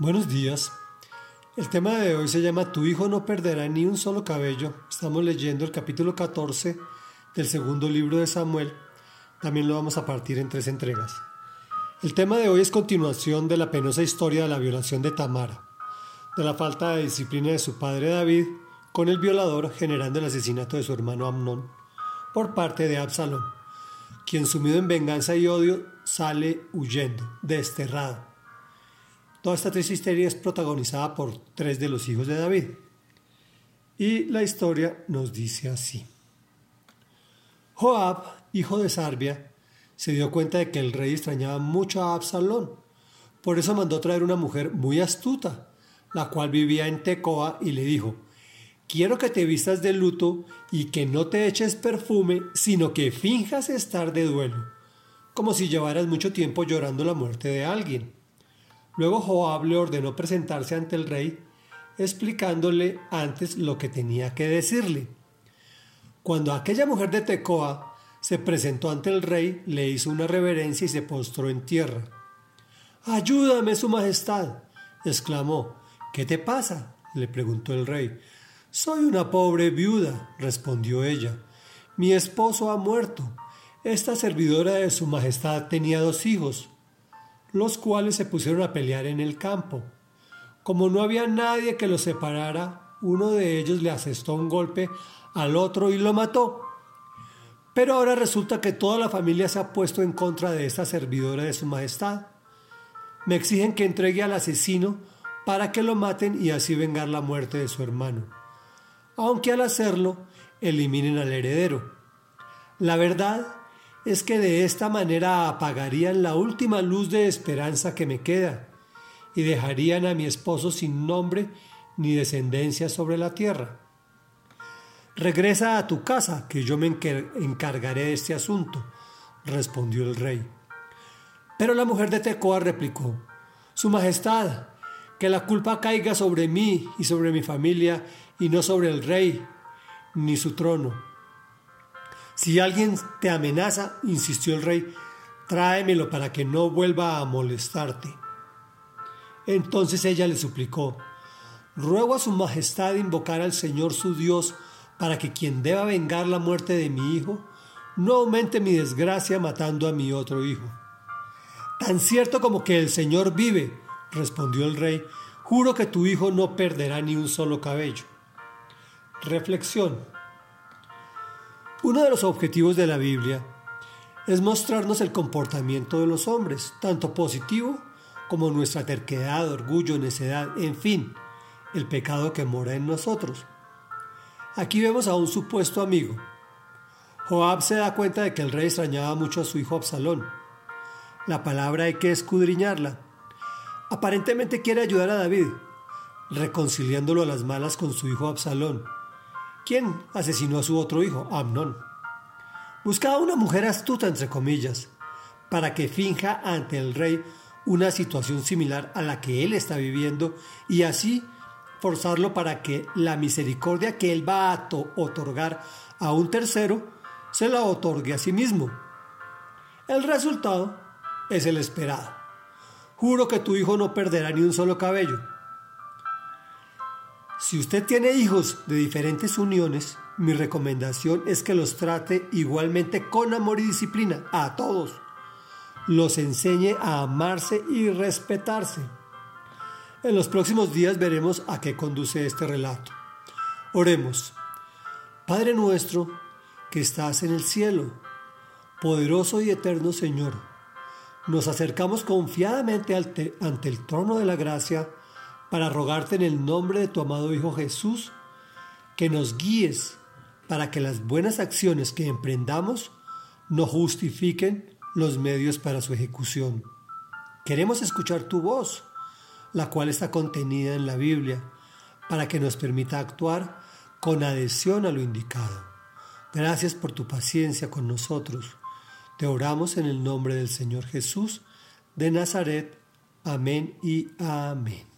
Buenos días. El tema de hoy se llama Tu hijo no perderá ni un solo cabello. Estamos leyendo el capítulo 14 del segundo libro de Samuel. También lo vamos a partir en tres entregas. El tema de hoy es continuación de la penosa historia de la violación de Tamara, de la falta de disciplina de su padre David con el violador generando el asesinato de su hermano Amnón por parte de Absalón, quien sumido en venganza y odio sale huyendo, desterrado Toda esta triste historia es protagonizada por tres de los hijos de David. Y la historia nos dice así. Joab, hijo de Sarbia, se dio cuenta de que el rey extrañaba mucho a Absalón. Por eso mandó traer una mujer muy astuta, la cual vivía en Tecoa, y le dijo, quiero que te vistas de luto y que no te eches perfume, sino que finjas estar de duelo, como si llevaras mucho tiempo llorando la muerte de alguien. Luego Joab le ordenó presentarse ante el rey, explicándole antes lo que tenía que decirle. Cuando aquella mujer de Tecoa se presentó ante el rey, le hizo una reverencia y se postró en tierra. Ayúdame, Su Majestad, exclamó. ¿Qué te pasa? le preguntó el rey. Soy una pobre viuda, respondió ella. Mi esposo ha muerto. Esta servidora de Su Majestad tenía dos hijos los cuales se pusieron a pelear en el campo. Como no había nadie que los separara, uno de ellos le asestó un golpe al otro y lo mató. Pero ahora resulta que toda la familia se ha puesto en contra de esta servidora de su majestad. Me exigen que entregue al asesino para que lo maten y así vengar la muerte de su hermano. Aunque al hacerlo, eliminen al heredero. La verdad es que de esta manera apagarían la última luz de esperanza que me queda y dejarían a mi esposo sin nombre ni descendencia sobre la tierra. Regresa a tu casa, que yo me encargaré de este asunto, respondió el rey. Pero la mujer de Tecoa replicó, Su Majestad, que la culpa caiga sobre mí y sobre mi familia y no sobre el rey ni su trono si alguien te amenaza, insistió el rey, tráemelo para que no vuelva a molestarte. Entonces ella le suplicó, ruego a su majestad invocar al Señor su Dios para que quien deba vengar la muerte de mi hijo no aumente mi desgracia matando a mi otro hijo. Tan cierto como que el Señor vive, respondió el rey, juro que tu hijo no perderá ni un solo cabello. Reflexión. Uno de los objetivos de la Biblia es mostrarnos el comportamiento de los hombres, tanto positivo como nuestra terquedad, orgullo, necedad, en fin, el pecado que mora en nosotros. Aquí vemos a un supuesto amigo. Joab se da cuenta de que el rey extrañaba mucho a su hijo Absalón. La palabra hay que escudriñarla. Aparentemente quiere ayudar a David, reconciliándolo a las malas con su hijo Absalón ¿Quién asesinó a su otro hijo, Amnón. Buscaba una mujer astuta, entre comillas, para que finja ante el rey una situación similar a la que él está viviendo y así forzarlo para que la misericordia que él va a otorgar a un tercero se la otorgue a sí mismo. El resultado es el esperado. Juro que tu hijo no perderá ni un solo cabello. Si usted tiene hijos de diferentes uniones, mi recomendación es que los trate igualmente con amor y disciplina a todos. Los enseñe a amarse y respetarse. En los próximos días veremos a qué conduce este relato. Oremos. Padre nuestro que estás en el cielo, poderoso y eterno Señor, nos acercamos confiadamente ante el trono de la gracia para rogarte en el nombre de tu amado Hijo Jesús que nos guíes para que las buenas acciones que emprendamos no justifiquen los medios para su ejecución. Queremos escuchar tu voz, la cual está contenida en la Biblia, para que nos permita actuar con adhesión a lo indicado. Gracias por tu paciencia con nosotros. Te oramos en el nombre del Señor Jesús de Nazaret. Amén y amén.